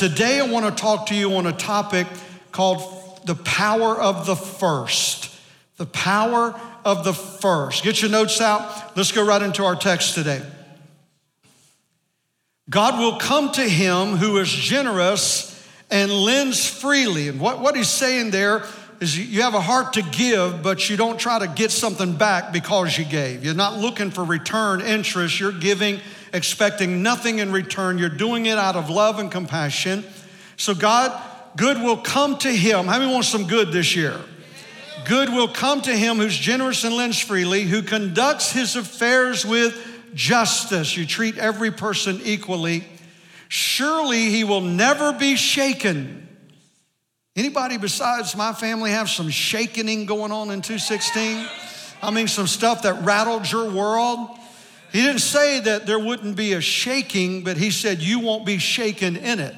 today I want to talk to you on a topic called the power of the first. The power of the first. Get your notes out. Let's go right into our text today. God will come to him who is generous and lends freely. And what, what he's saying there is you have a heart to give, but you don't try to get something back because you gave. You're not looking for return interest. You're giving, expecting nothing in return. You're doing it out of love and compassion. So, God, good will come to him. How many want some good this year? Good will come to him who's generous and lends freely, who conducts his affairs with justice. You treat every person equally. Surely he will never be shaken. Anybody besides my family have some shakening going on in 216? I mean, some stuff that rattled your world. He didn't say that there wouldn't be a shaking, but he said you won't be shaken in it.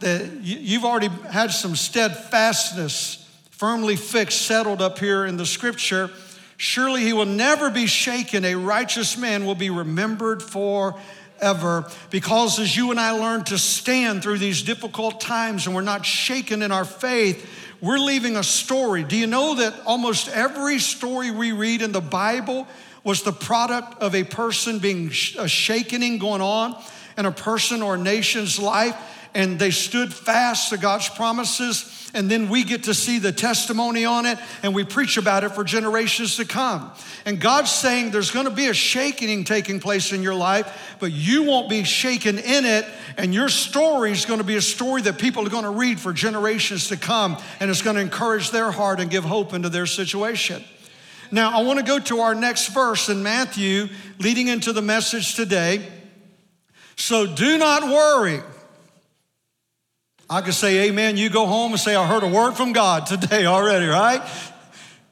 That you've already had some steadfastness firmly fixed, settled up here in the scripture. Surely he will never be shaken. A righteous man will be remembered for ever. Because as you and I learn to stand through these difficult times and we're not shaken in our faith, we're leaving a story. Do you know that almost every story we read in the Bible was the product of a person being a shakening going on in a person or a nation's life? And they stood fast to God's promises and then we get to see the testimony on it and we preach about it for generations to come. And God's saying there's gonna be a shaking taking place in your life, but you won't be shaken in it, and your story is gonna be a story that people are gonna read for generations to come, and it's gonna encourage their heart and give hope into their situation. Now, I wanna go to our next verse in Matthew, leading into the message today. So do not worry. I can say amen. You go home and say, I heard a word from God today already, right?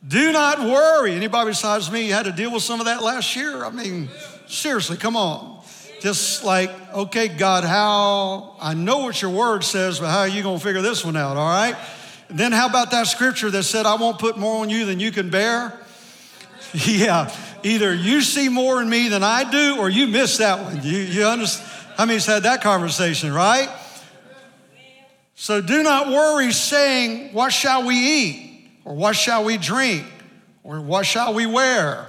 Do not worry. Anybody besides me had to deal with some of that last year? I mean, seriously, come on. Just like, okay, God, how, I know what your word says, but how are you going to figure this one out, all right? And then how about that scripture that said, I won't put more on you than you can bear? Yeah, either you see more in me than I do, or you miss that one. You, you understand? How many's had that conversation, right? So do not worry, saying, What shall we eat? Or what shall we drink? Or what shall we wear?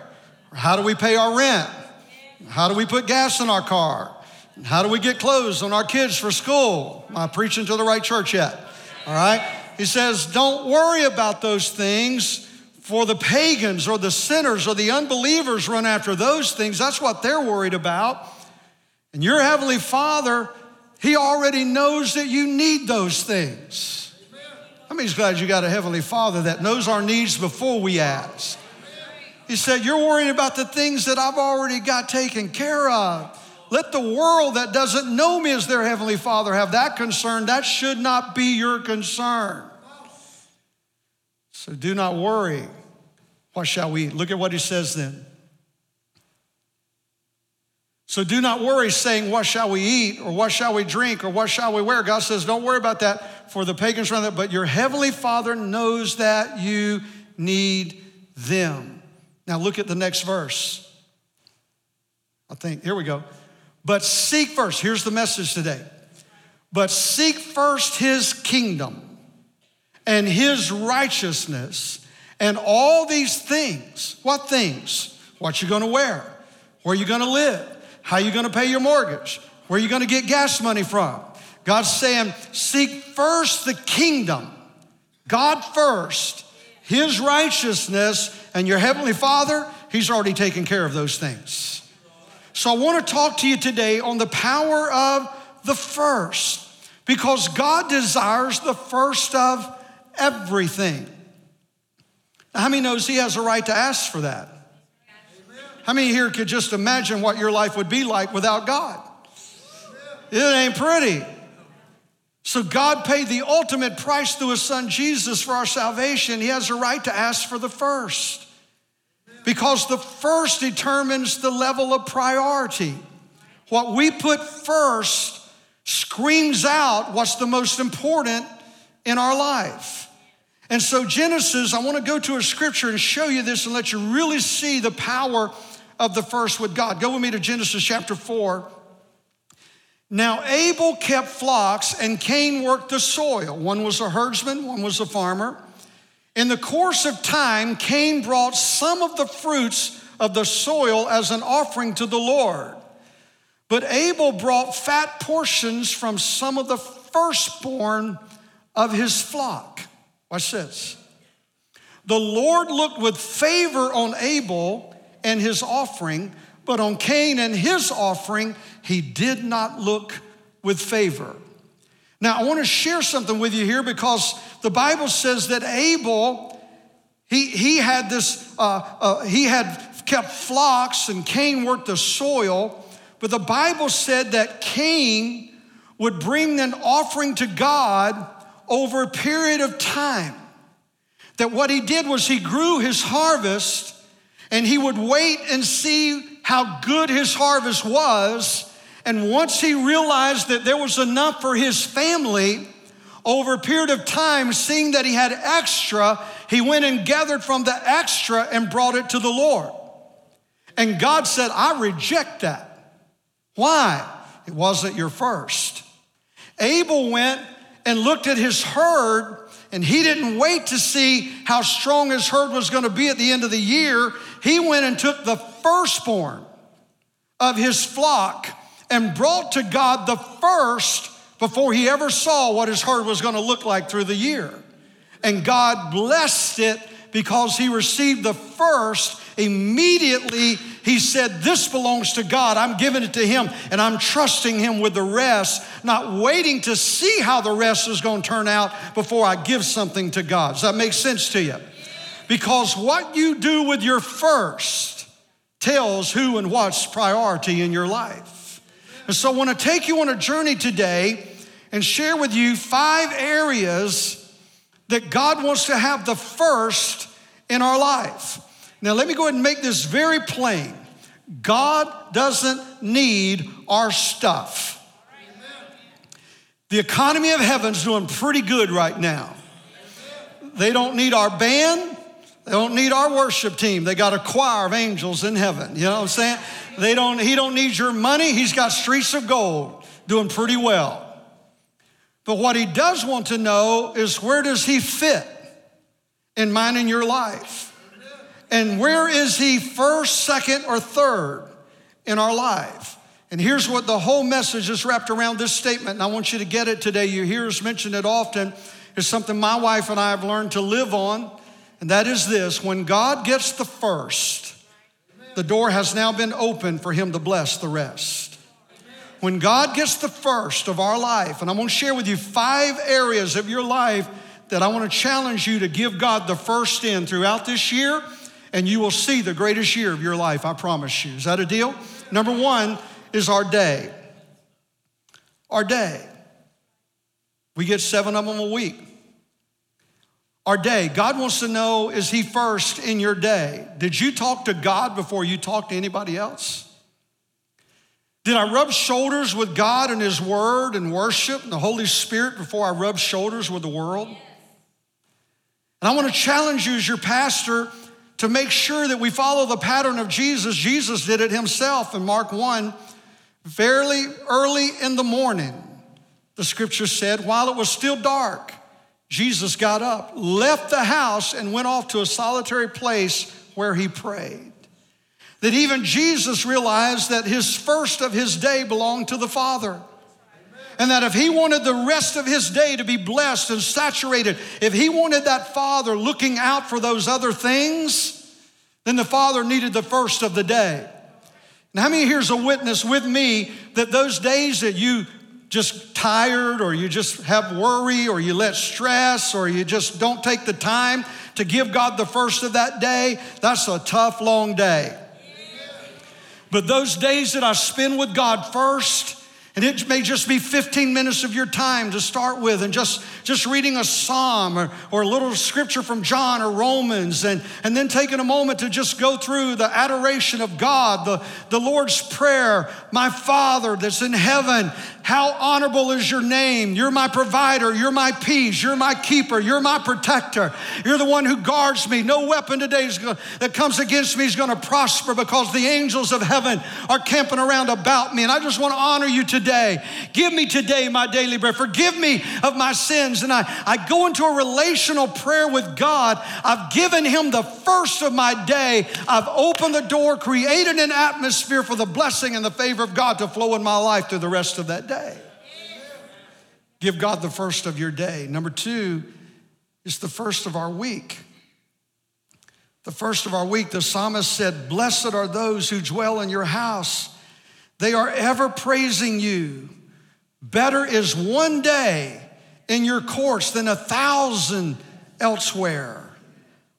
Or how do we pay our rent? How do we put gas in our car? How do we get clothes on our kids for school? Am I preaching to the right church yet? All right? He says, Don't worry about those things, for the pagans or the sinners or the unbelievers run after those things. That's what they're worried about. And your Heavenly Father he already knows that you need those things. I mean, he's glad you got a Heavenly Father that knows our needs before we ask. He said, You're worrying about the things that I've already got taken care of. Let the world that doesn't know me as their Heavenly Father have that concern. That should not be your concern. So do not worry. What shall we eat? Look at what he says then. So do not worry, saying, What shall we eat, or what shall we drink, or what shall we wear? God says, Don't worry about that, for the pagans run that, but your heavenly Father knows that you need them. Now look at the next verse. I think, here we go. But seek first, here's the message today. But seek first his kingdom and his righteousness, and all these things. What things? What you're gonna wear? Where you gonna live? How you to pay your mortgage? Where you to get gas money from? God's saying, seek first the kingdom, God first, His righteousness, and your Heavenly Father, He's already taken care of those things. So I want to talk to you today on the power of the first, because God desires the first of everything. Now, how many knows He has a right to ask for that? How many here could just imagine what your life would be like without God? It ain't pretty. So God paid the ultimate price through his son Jesus for our salvation. He has a right to ask for the first. Because the first determines the level of priority. What we put first screams out what's the most important in our life. And so, Genesis, I want to go to a scripture and show you this and let you really see the power of the first with God. Go with me to Genesis chapter 4. Now Abel kept flocks and Cain worked the soil. One was a herdsman, one was a farmer. In the course of time, Cain brought some of the fruits of the soil as an offering to the Lord. But Abel brought fat portions from some of the firstborn of his flock. Watch this. The Lord looked with favor on Abel and his offering, but on Cain and his offering, he did not look with favor. Now, I want to share something with you here because the Bible says that Abel, he, he had this, uh, uh, he had kept flocks and Cain worked the soil, but the Bible said that Cain would bring an offering to God over a period of time. That what he did was he grew his harvest and he would wait and see how good his harvest was. And once he realized that there was enough for his family, over a period of time, seeing that he had extra, he went and gathered from the extra and brought it to the Lord. And God said, I reject that. Why? It wasn't your first. Abel went and looked at his herd, and he didn't wait to see how strong his herd was going to be at the end of the year. He went and took the firstborn of his flock and brought to God the first before he ever saw what his herd was going to look like through the year. And God blessed it because he received the first. Immediately, he said, This belongs to God. I'm giving it to him and I'm trusting him with the rest, not waiting to see how the rest is going to turn out before I give something to God. Does that make sense to you? Because what you do with your first tells who and what's priority in your life. And so I want to take you on a journey today and share with you five areas that God wants to have the first in our life. Now, let me go ahead and make this very plain God doesn't need our stuff. The economy of heaven's doing pretty good right now. They don't need our band. They don't need our worship team. They got a choir of angels in heaven. You know what I'm saying? They don't, he don't need your money. He's got streets of gold, doing pretty well. But what he does want to know is where does he fit in mine and your life? And where is he first, second, or third in our life? And here's what the whole message is wrapped around this statement, and I want you to get it today. You hear us mention it often. It's something my wife and I have learned to live on, and that is this when God gets the first, the door has now been opened for him to bless the rest. When God gets the first of our life, and I'm gonna share with you five areas of your life that I wanna challenge you to give God the first in throughout this year, and you will see the greatest year of your life, I promise you. Is that a deal? Number one is our day. Our day. We get seven of them a week our day. God wants to know is He first in your day? Did you talk to God before you talked to anybody else? Did I rub shoulders with God and His Word and worship and the Holy Spirit before I rub shoulders with the world? And I want to challenge you as your pastor to make sure that we follow the pattern of Jesus. Jesus did it himself in Mark 1, fairly early in the morning. The scripture said, while it was still dark, Jesus got up, left the house, and went off to a solitary place where he prayed. That even Jesus realized that his first of his day belonged to the Father. And that if he wanted the rest of his day to be blessed and saturated, if he wanted that Father looking out for those other things, then the Father needed the first of the day. Now, how many here's a witness with me that those days that you just tired or you just have worry or you let stress or you just don't take the time to give God the first of that day, that's a tough, long day. But those days that I spend with God first, and it may just be 15 minutes of your time to start with, and just, just reading a psalm or, or a little scripture from John or Romans, and, and then taking a moment to just go through the adoration of God, the, the Lord's Prayer, my Father that's in heaven, How honorable is your name? You're my provider. You're my peace. You're my keeper. You're my protector. You're the one who guards me. No weapon today that comes against me is going to prosper because the angels of heaven are camping around about me. And I just want to honor you today. Give me today my daily bread. Forgive me of my sins. And I, I go into a relational prayer with God. I've given him the first of my day. I've opened the door, created an atmosphere for the blessing and the favor of God to flow in my life through the rest of that day day. Give God the first of your day. Number two is the first of our week. The first of our week, the psalmist said, Blessed are those who dwell in your house. They are ever praising you. Better is one day in your courts than a thousand elsewhere.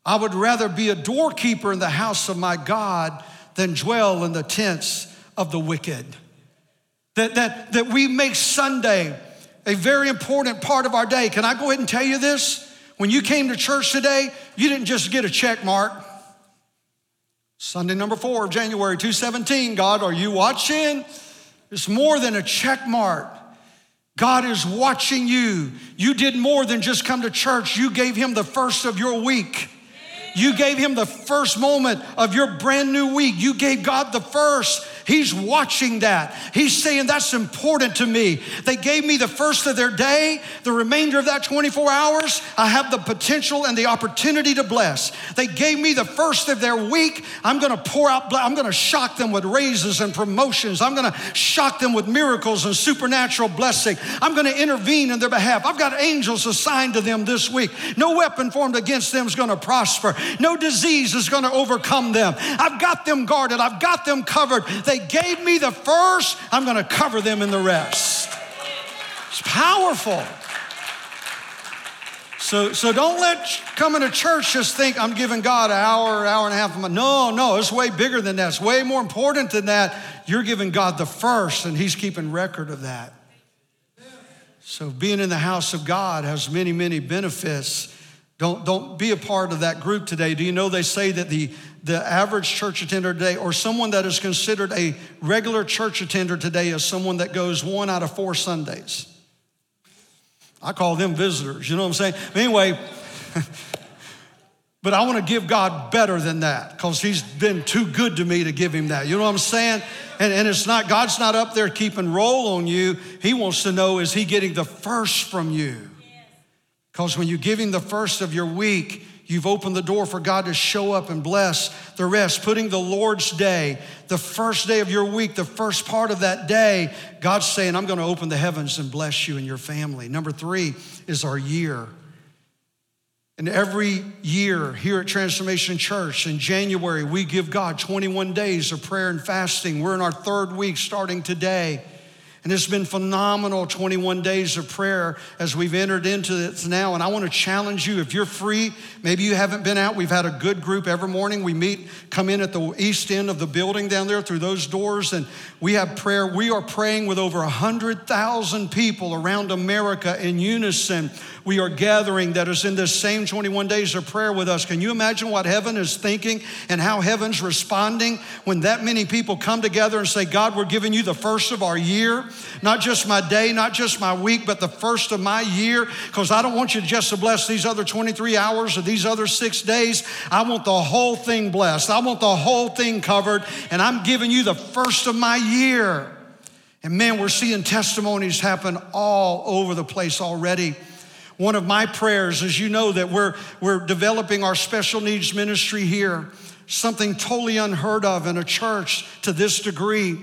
I would rather be a doorkeeper in the house of my God than dwell in the tents of the wicked. That, that, that we make Sunday a very important part of our day. Can I go ahead and tell you this? When you came to church today, you didn't just get a check mark. Sunday number four of January 217, God, are you watching? It's more than a check mark. God is watching you. You did more than just come to church. You gave him the first of your week. You gave him the first moment of your brand new week. You gave God the first. He's watching that. He's saying, That's important to me. They gave me the first of their day. The remainder of that 24 hours, I have the potential and the opportunity to bless. They gave me the first of their week. I'm going to pour out, I'm going to shock them with raises and promotions. I'm going to shock them with miracles and supernatural blessing. I'm going to intervene in their behalf. I've got angels assigned to them this week. No weapon formed against them is going to prosper. No disease is going to overcome them. I've got them guarded. I've got them covered. They gave me the first, I'm going to cover them in the rest. It's powerful. So, so don't let coming to church just think I'm giving God an hour, hour and a half. No, no, it's way bigger than that. It's way more important than that. You're giving God the first, and He's keeping record of that. So being in the house of God has many, many benefits. Don't, don't be a part of that group today. Do you know they say that the, the average church attender today, or someone that is considered a regular church attender today, is someone that goes one out of four Sundays? I call them visitors, you know what I'm saying? But anyway, but I want to give God better than that because He's been too good to me to give Him that. You know what I'm saying? And, and it's not, God's not up there keeping roll on you. He wants to know, is He getting the first from you? Because when you give Him the first of your week, you've opened the door for God to show up and bless the rest. Putting the Lord's day, the first day of your week, the first part of that day, God's saying, I'm going to open the heavens and bless you and your family. Number three is our year. And every year here at Transformation Church in January, we give God 21 days of prayer and fasting. We're in our third week starting today. And it's been phenomenal 21 days of prayer as we've entered into this now. And I want to challenge you if you're free, maybe you haven't been out. We've had a good group every morning. We meet, come in at the east end of the building down there through those doors, and we have prayer. We are praying with over 100,000 people around America in unison we are gathering that is in this same 21 days of prayer with us. Can you imagine what heaven is thinking and how heaven's responding when that many people come together and say, God, we're giving you the first of our year, not just my day, not just my week, but the first of my year, because I don't want you just to bless these other 23 hours or these other six days. I want the whole thing blessed. I want the whole thing covered, and I'm giving you the first of my year. And man, we're seeing testimonies happen all over the place already. One of my prayers is you know that we're, we're developing our special needs ministry here, something totally unheard of in a church to this degree.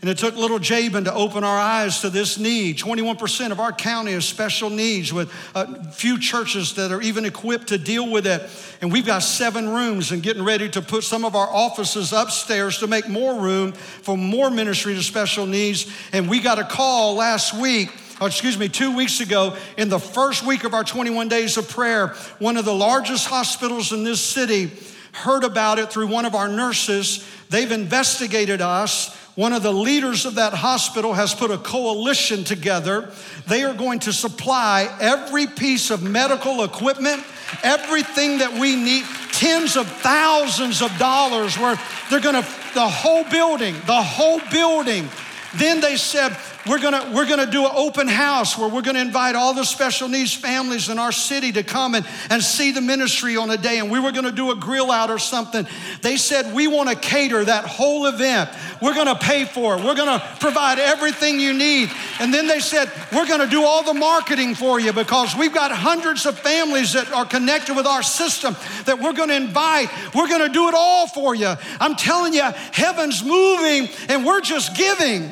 And it took little Jabin to open our eyes to this need. 21% of our county is special needs with a few churches that are even equipped to deal with it. And we've got seven rooms and getting ready to put some of our offices upstairs to make more room for more ministry to special needs. And we got a call last week oh, excuse me, two weeks ago, in the first week of our 21 days of prayer, one of the largest hospitals in this city heard about it through one of our nurses. They've investigated us. One of the leaders of that hospital has put a coalition together. They are going to supply every piece of medical equipment, everything that we need, tens of thousands of dollars worth. They're going to, the whole building, the whole building. Then they said, we're gonna, we're gonna do an open house where we're gonna invite all the special needs families in our city to come and, and see the ministry on a day. And we were gonna do a grill out or something. They said, We wanna cater that whole event. We're gonna pay for it. We're gonna provide everything you need. And then they said, We're gonna do all the marketing for you because we've got hundreds of families that are connected with our system that we're gonna invite. We're gonna do it all for you. I'm telling you, heaven's moving and we're just giving.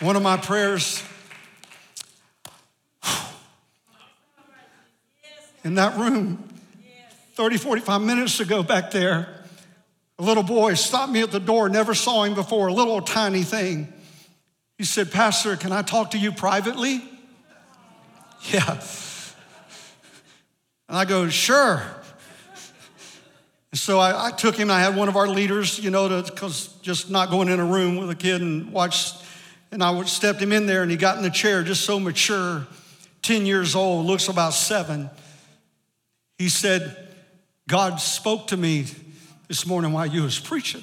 One of my prayers in that room 30, 45 minutes ago back there, a little boy stopped me at the door, never saw him before, a little tiny thing. He said, Pastor, can I talk to you privately? Yeah. And I go, sure. And so I, I took him, I had one of our leaders, you know, because just not going in a room with a kid and watch and I stepped him in there and he got in the chair just so mature, 10 years old, looks about seven. He said, God spoke to me this morning while you was preaching.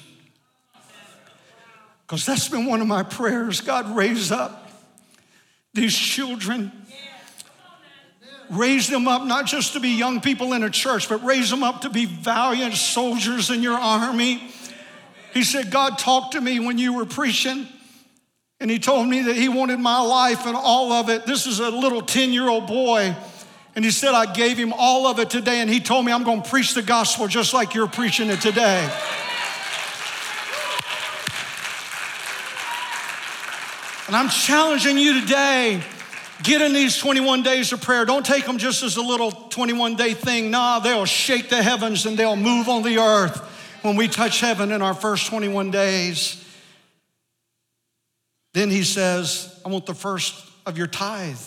Because that's been one of my prayers. God raise up these children. Raise them up not just to be young people in a church, but raise them up to be valiant soldiers in your army. He said, God talked to me when you were preaching. And he told me that he wanted my life and all of it. This is a little 10 year old boy. And he said, I gave him all of it today. And he told me, I'm going to preach the gospel just like you're preaching it today. And I'm challenging you today get in these 21 days of prayer. Don't take them just as a little 21 day thing. Nah, they'll shake the heavens and they'll move on the earth when we touch heaven in our first 21 days. Then he says, I want the first of your tithe.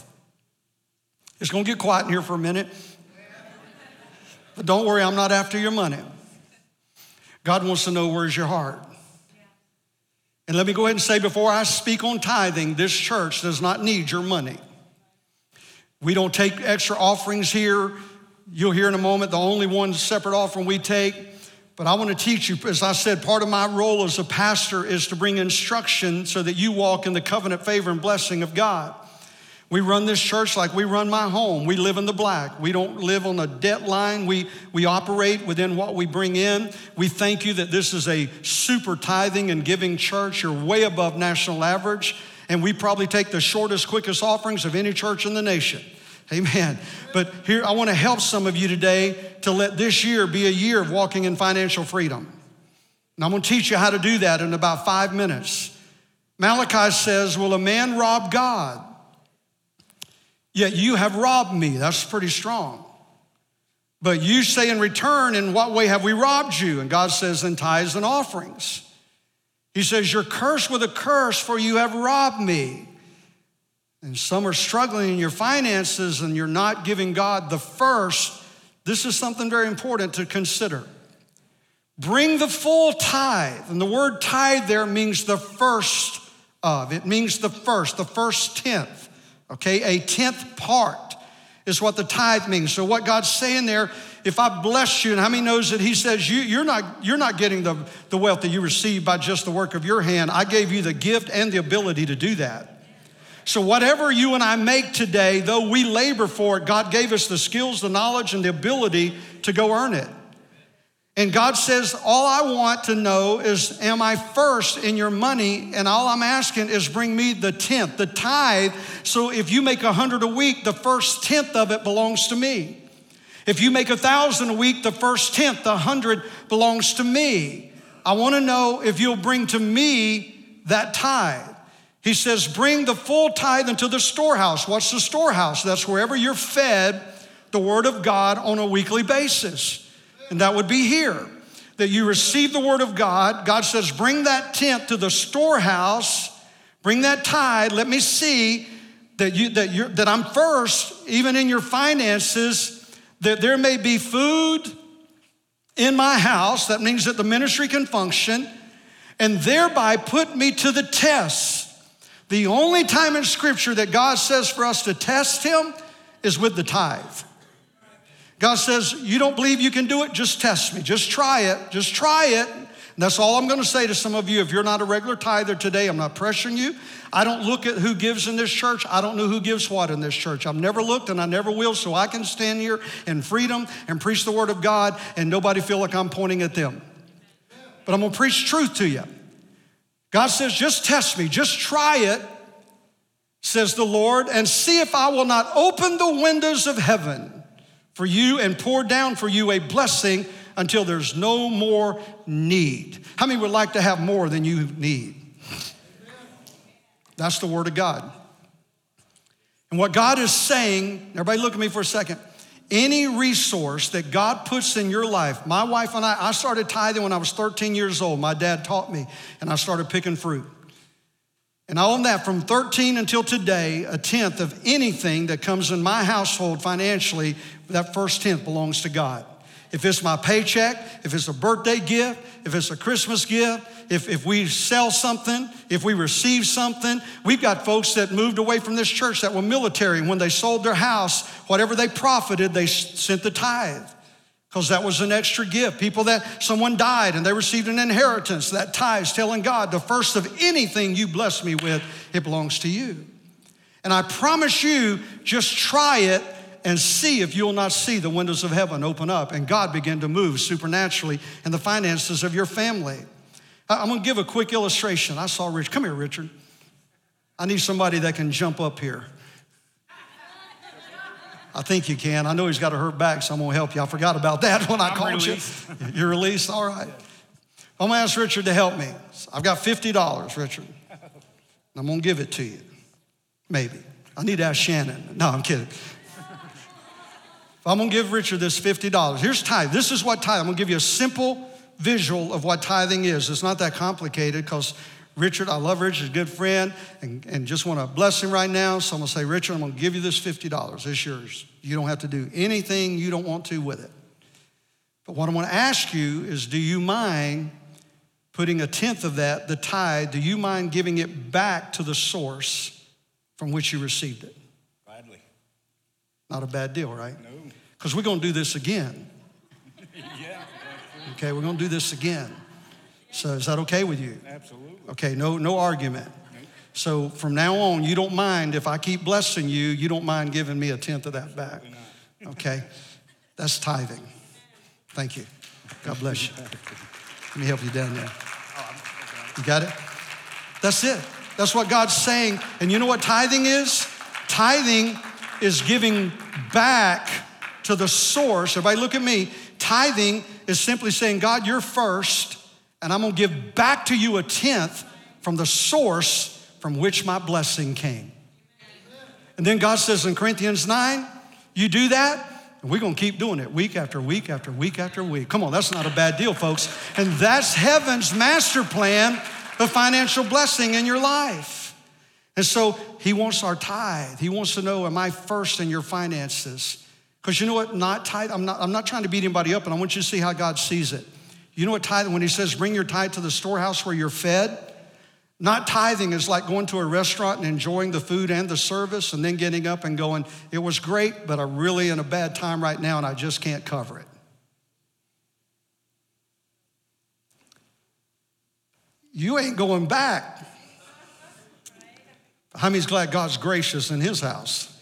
It's gonna get quiet in here for a minute. But don't worry, I'm not after your money. God wants to know where's your heart. And let me go ahead and say before I speak on tithing, this church does not need your money. We don't take extra offerings here. You'll hear in a moment the only one separate offering we take but I want to teach you, as I said, part of my role as a pastor is to bring instruction so that you walk in the covenant favor and blessing of God. We run this church like we run my home. We live in the black. We don't live on a debt line. We, we operate within what we bring in. We thank you that this is a super tithing and giving church. You're way above national average. And we probably take the shortest, quickest offerings of any church in the nation. Amen. But here, I want to help some of you today to let this year be a year of walking in financial freedom. And I'm going to teach you how to do that in about five minutes. Malachi says, Will a man rob God? Yet you have robbed me. That's pretty strong. But you say in return, In what way have we robbed you? And God says, In tithes and offerings. He says, You're cursed with a curse, for you have robbed me and some are struggling in your finances and you're not giving God the first, this is something very important to consider. Bring the full tithe. And the word tithe there means the first of. It means the first, the first tenth. Okay, a tenth part is what the tithe means. So what God's saying there, if I bless you, and how many knows that He says you, are not you're not getting the, the wealth that you receive by just the work of your hand. I gave you the gift and the ability to do that. So, whatever you and I make today, though we labor for it, God gave us the skills, the knowledge, and the ability to go earn it. And God says, All I want to know is, Am I first in your money? And all I'm asking is, Bring me the tenth, the tithe. So if you make a hundred a week, the first tenth of it belongs to me. If you make a thousand a week, the first tenth, the hundred belongs to me. I want to know if you'll bring to me that tithe. He says, Bring the full tithe into the storehouse. What's the storehouse? That's wherever you're fed the Word of God on a weekly basis. And that would be here. That you receive the Word of God. God says, Bring that tenth to the storehouse, bring that tithe. Let me see that, you, that, you're, that I'm first, even in your finances, that there may be food in my house. That means that the ministry can function and thereby put me to the test the only time in Scripture that God says for us to test Him is with the tithe. God says, You don't believe you can do it? Just test me. Just try it. Just try it. And that's all I'm going to say to some of you. If you're not a regular tither today, I'm not pressuring you. I don't look at who gives in this church. I don't know who gives what in this church. I've never looked and I never will, so I can stand here in freedom and preach the word of God and nobody feel like I'm pointing at them. But I'm going to preach truth to you. God says, just test me, just try it, says the Lord, and see if I will not open the windows of heaven for you and pour down for you a blessing until there's no more need. How many would like to have more than you need? That's the Word of God. And what God is saying, everybody look at me for a second. Any resource that God puts in your life, my wife and I, I started tithing when I was 13 years old. My dad taught me, and I started picking fruit. And I own that from 13 until today, a tenth of anything that comes in my household financially, that first tenth belongs to God if it's my paycheck, if it's a birthday gift, if it's a Christmas gift, if, if we sell something, if we receive something. We've got folks that moved away from this church that were military. When they sold their house, whatever they profited, they sent the tithe because that was an extra gift. People that someone died and they received an inheritance, that tithes telling God, the first of anything you bless me with, it belongs to you. And I promise you, just try it and see if you'll not see the windows of heaven open up and God begin to move supernaturally in the finances of your family. I'm gonna give a quick illustration. I saw Rich. Come here, Richard. I need somebody that can jump up here. I think you can. I know he's got a hurt back, so I'm gonna help you. I forgot about that when I I'm called released. you. You're released? All right. I'm gonna ask Richard to help me. I've got $50, Richard. I'm gonna give it to you. Maybe. I need to ask Shannon. No, I'm kidding. I'm gonna give Richard this $50. Here's tithe. This is what tithe. I'm gonna give you a simple visual of what tithing is. It's not that complicated because Richard, I love Richard, a good friend, and, and just want to bless him right now. So I'm gonna say, Richard, I'm gonna give you this $50. It's yours. You don't have to do anything you don't want to with it. But what I want to ask you is do you mind putting a tenth of that, the tithe, do you mind giving it back to the source from which you received it? Not a bad deal, right? No because we're going to do this again. yeah. Okay, we're going to do this again. So is that okay with you? Absolutely. Okay, no, no argument. So from now on, you don't mind if I keep blessing you, you don't mind giving me a tenth of that back. Okay? That's tithing. Thank you. God bless you. Let me help you down there. You got it? That's it. That's what God's saying. And you know what tithing is? Tithing is giving back to the source. Everybody, look at me. Tithing is simply saying, God, you're first, and I'm gonna give back to you a tenth from the source from which my blessing came. And then God says in Corinthians 9, you do that, and we're gonna keep doing it week after week after week after week. Come on, that's not a bad deal, folks. And that's heaven's master plan of financial blessing in your life. And so he wants our tithe. He wants to know, am I first in your finances? Because you know what? Not tithe, I'm not, I'm not trying to beat anybody up, and I want you to see how God sees it. You know what tithing, when he says bring your tithe to the storehouse where you're fed, not tithing is like going to a restaurant and enjoying the food and the service and then getting up and going, it was great, but I'm really in a bad time right now and I just can't cover it. You ain't going back. How many's glad God's gracious in his house?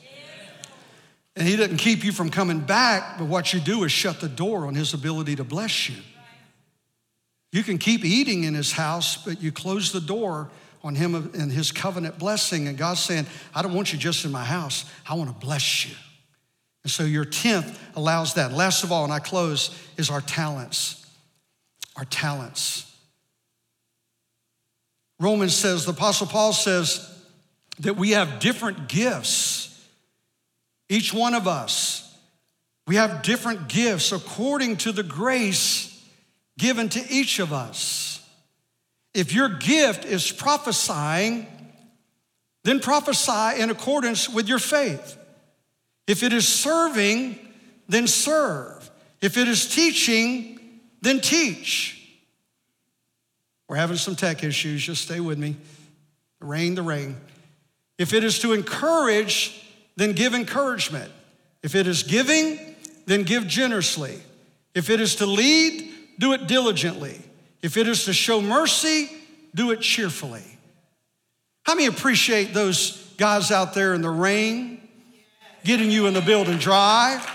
And he doesn't keep you from coming back, but what you do is shut the door on his ability to bless you. You can keep eating in his house, but you close the door on him and his covenant blessing. And God's saying, I don't want you just in my house, I want to bless you. And so your tenth allows that. Last of all, and I close, is our talents. Our talents. Romans says, the Apostle Paul says that we have different gifts each one of us, we have different gifts according to the grace given to each of us. If your gift is prophesying, then prophesy in accordance with your faith. If it is serving, then serve. If it is teaching, then teach. We're having some tech issues, just stay with me. The rain, the rain. If it is to encourage, then give encouragement. If it is giving, then give generously. If it is to lead, do it diligently. If it is to show mercy, do it cheerfully. How many appreciate those guys out there in the rain, getting you in the building dry?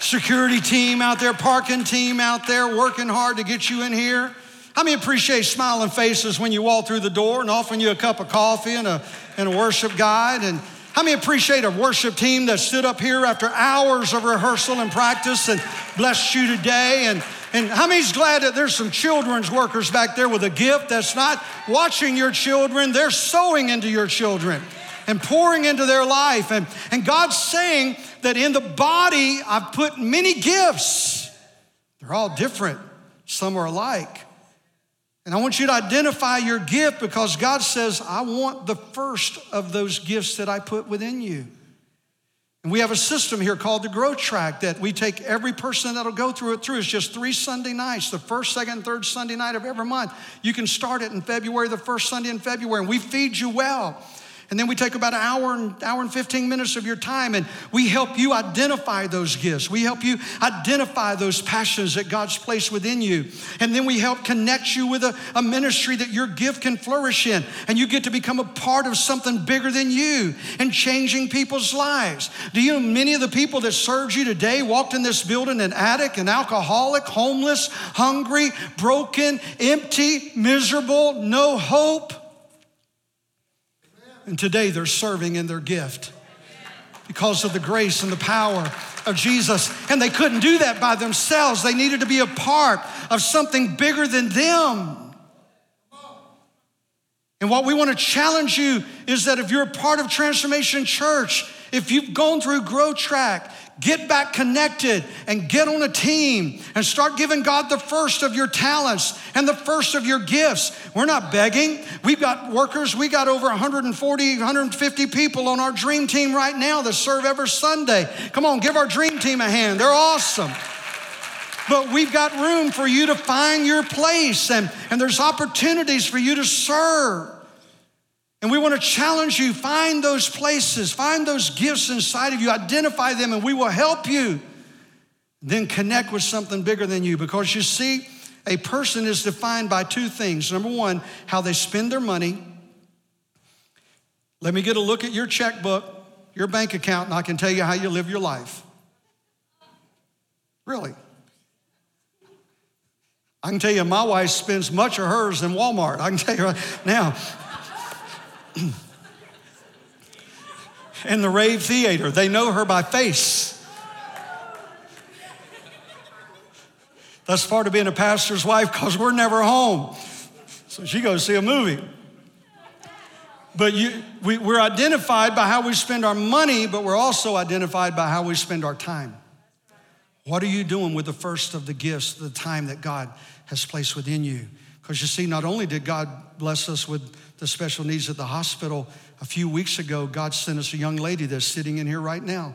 Security team out there, parking team out there, working hard to get you in here. How many appreciate smiling faces when you walk through the door and offering you a cup of coffee and a, and a worship guide? And how many appreciate a worship team that stood up here after hours of rehearsal and practice and blessed you today? And, and how many's glad that there's some children's workers back there with a gift that's not watching your children, they're sowing into your children and pouring into their life. And, and God's saying that in the body, I've put many gifts. They're all different, some are alike. And I want you to identify your gift because God says, I want the first of those gifts that I put within you. And we have a system here called the Growth Track that we take every person that'll go through it through. It's just three Sunday nights, the first, second, third Sunday night of every month. You can start it in February, the first Sunday in February, and we feed you well. And then we take about an hour and hour and 15 minutes of your time and we help you identify those gifts. We help you identify those passions that God's placed within you. And then we help connect you with a, a ministry that your gift can flourish in. And you get to become a part of something bigger than you and changing people's lives. Do you know many of the people that served you today walked in this building an addict, an alcoholic, homeless, hungry, broken, empty, miserable, no hope? And today they're serving in their gift because of the grace and the power of Jesus. And they couldn't do that by themselves, they needed to be a part of something bigger than them. And what we want to challenge you is that if you're a part of Transformation Church, if you've gone through Grow Track, get back connected and get on a team and start giving God the first of your talents and the first of your gifts. We're not begging. We've got workers, we got over 140, 150 people on our dream team right now that serve every Sunday. Come on, give our dream team a hand. They're awesome. But we've got room for you to find your place, and, and there's opportunities for you to serve. And we want to challenge you find those places, find those gifts inside of you, identify them, and we will help you. Then connect with something bigger than you because you see, a person is defined by two things. Number one, how they spend their money. Let me get a look at your checkbook, your bank account, and I can tell you how you live your life. Really. I can tell you, my wife spends much of hers in Walmart. I can tell you right now. in the Rave Theater. They know her by face. That's part of being a pastor's wife because we're never home. So she goes see a movie. But you, we, we're identified by how we spend our money, but we're also identified by how we spend our time. What are you doing with the first of the gifts, the time that God has placed within you? Because you see, not only did God bless us with the special needs at the hospital, a few weeks ago, God sent us a young lady that's sitting in here right now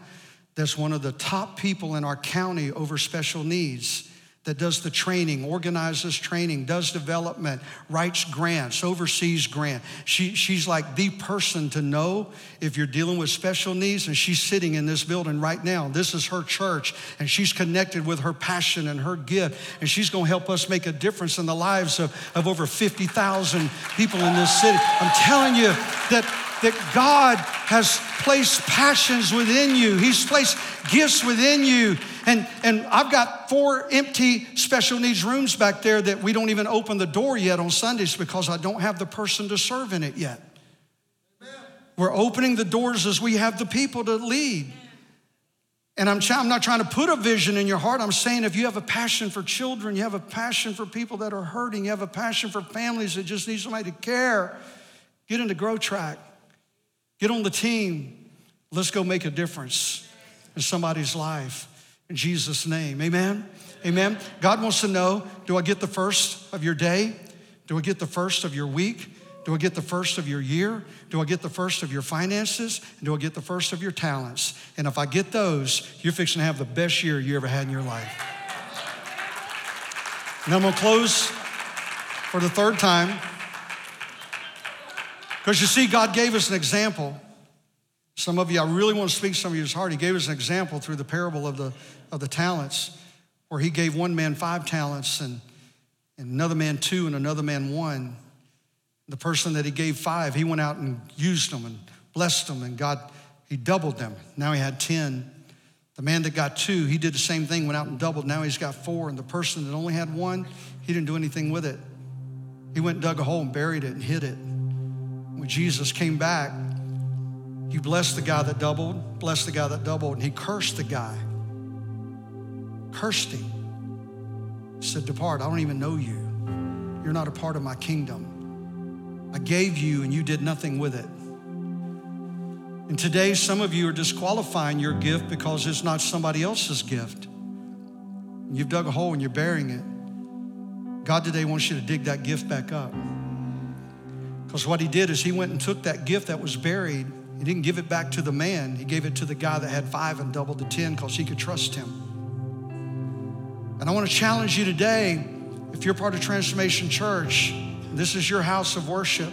that's one of the top people in our county over special needs that does the training, organizes training, does development, writes grants, oversees grant. She, she's like the person to know if you're dealing with special needs, and she's sitting in this building right now. This is her church, and she's connected with her passion and her gift, and she's gonna help us make a difference in the lives of, of over 50,000 people in this city. I'm telling you that that God has placed passions within you. He's placed gifts within you. And, and I've got four empty special needs rooms back there that we don't even open the door yet on Sundays because I don't have the person to serve in it yet. We're opening the doors as we have the people to lead. And I'm, I'm not trying to put a vision in your heart. I'm saying if you have a passion for children, you have a passion for people that are hurting, you have a passion for families that just need somebody to care, get into Grow Track. Get on the team. Let's go make a difference in somebody's life. In Jesus' name, amen? Amen. God wants to know do I get the first of your day? Do I get the first of your week? Do I get the first of your year? Do I get the first of your finances? And do I get the first of your talents? And if I get those, you're fixing to have the best year you ever had in your life. And I'm gonna close for the third time. Because you see, God gave us an example. Some of you, I really want to speak some of you's heart. He gave us an example through the parable of the, of the talents, where he gave one man five talents and, and another man two, and another man one. The person that he gave five, he went out and used them and blessed them, and God, he doubled them. Now he had 10. The man that got two, he did the same thing, went out and doubled. Now he's got four. And the person that only had one, he didn't do anything with it. He went and dug a hole and buried it and hid it. When Jesus came back, he blessed the guy that doubled, blessed the guy that doubled, and he cursed the guy. Cursed him. He said, Depart, I don't even know you. You're not a part of my kingdom. I gave you and you did nothing with it. And today, some of you are disqualifying your gift because it's not somebody else's gift. You've dug a hole and you're burying it. God today wants you to dig that gift back up. Because what he did is he went and took that gift that was buried. He didn't give it back to the man, he gave it to the guy that had five and doubled the 10 because he could trust him. And I want to challenge you today if you're part of Transformation Church, this is your house of worship.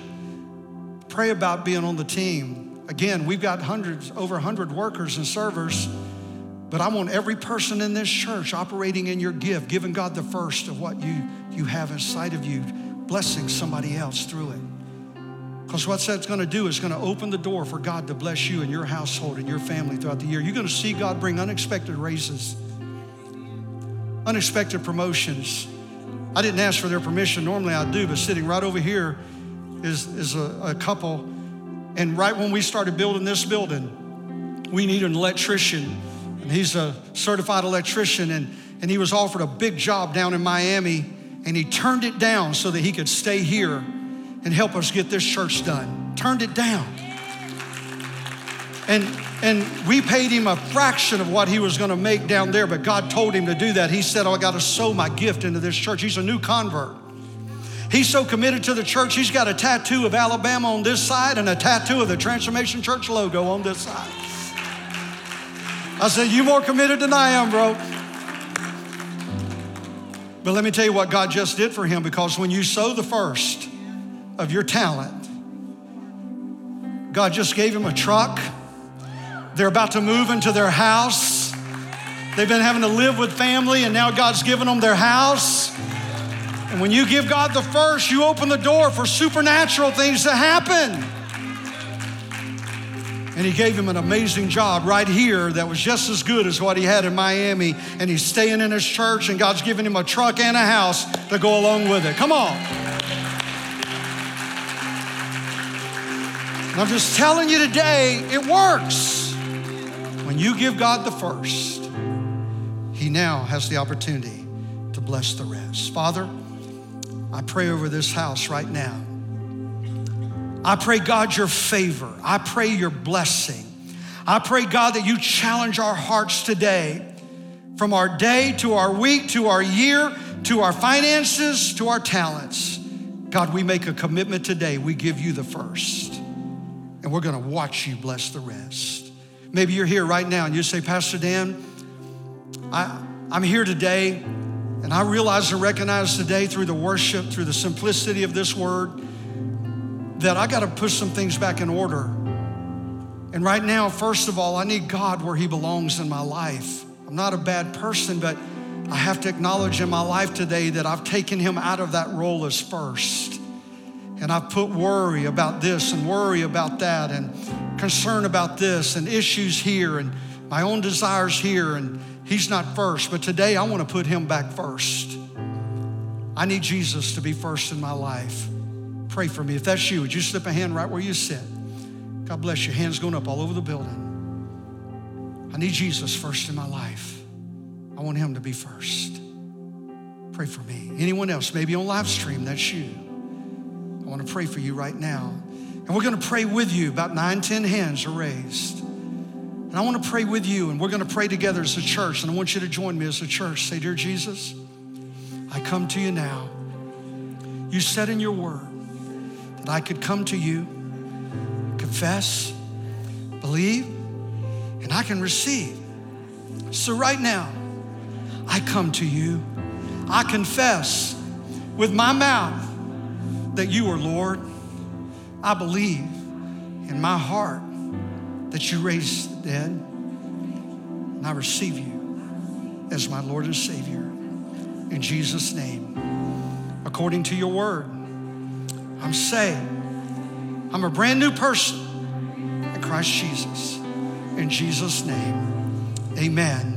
Pray about being on the team. Again, we've got hundreds, over 100 workers and servers, but I want every person in this church operating in your gift, giving God the first of what you, you have inside of you, blessing somebody else through it. Because what that's going to do is going to open the door for God to bless you and your household and your family throughout the year. You're going to see God bring unexpected raises, unexpected promotions I didn't ask for their permission. Normally I do, but sitting right over here is, is a, a couple. And right when we started building this building, we needed an electrician. And he's a certified electrician. And, and he was offered a big job down in Miami. And he turned it down so that he could stay here and help us get this church done. Turned it down. And and we paid him a fraction of what he was going to make down there, but God told him to do that. He said, Oh, I got to sow my gift into this church. He's a new convert. He's so committed to the church, he's got a tattoo of Alabama on this side and a tattoo of the Transformation Church logo on this side. I said, You more committed than I am, bro. But let me tell you what God just did for him because when you sow the first of your talent, God just gave him a truck they're about to move into their house. They've been having to live with family, and now God's given them their house. And when you give God the first, you open the door for supernatural things to happen. And he gave him an amazing job right here that was just as good as what he had in Miami. And he's staying in his church, and God's given him a truck and a house to go along with it. Come on. And I'm just telling you today, it works. When you give God the first, He now has the opportunity to bless the rest. Father, I pray over this house right now. I pray, God, your favor. I pray your blessing. I pray, God, that you challenge our hearts today from our day to our week to our year to our finances to our talents. God, we make a commitment today. We give you the first, and we're going to watch you bless the rest. Maybe you're here right now and you say, Pastor Dan, I, I'm here today and I realize and recognize today through the worship, through the simplicity of this word, that I got to push some things back in order. And right now, first of all, I need God where He belongs in my life. I'm not a bad person, but I have to acknowledge in my life today that I've taken Him out of that role as first. And I've put worry about this and worry about that and concern about this and issues here and my own desires here. And He's not first. But today I want to put Him back first. I need Jesus to be first in my life. Pray for me. If that's you, would you slip a hand right where you sit? God bless you. Hands going up all over the building. I need Jesus first in my life. I want Him to be first. Pray for me. Anyone else, maybe on live stream, that's you. I want to pray for you right now. And we're going to pray with you. About nine, ten hands are raised. And I want to pray with you, and we're going to pray together as a church. And I want you to join me as a church. Say, Dear Jesus, I come to you now. You said in your word that I could come to you, confess, believe, and I can receive. So right now, I come to you. I confess with my mouth that you are Lord. I believe in my heart that you raised the dead, and I receive you as my Lord and Savior. In Jesus' name, according to your word. I'm saved. I'm a brand new person in Christ Jesus. In Jesus' name, amen.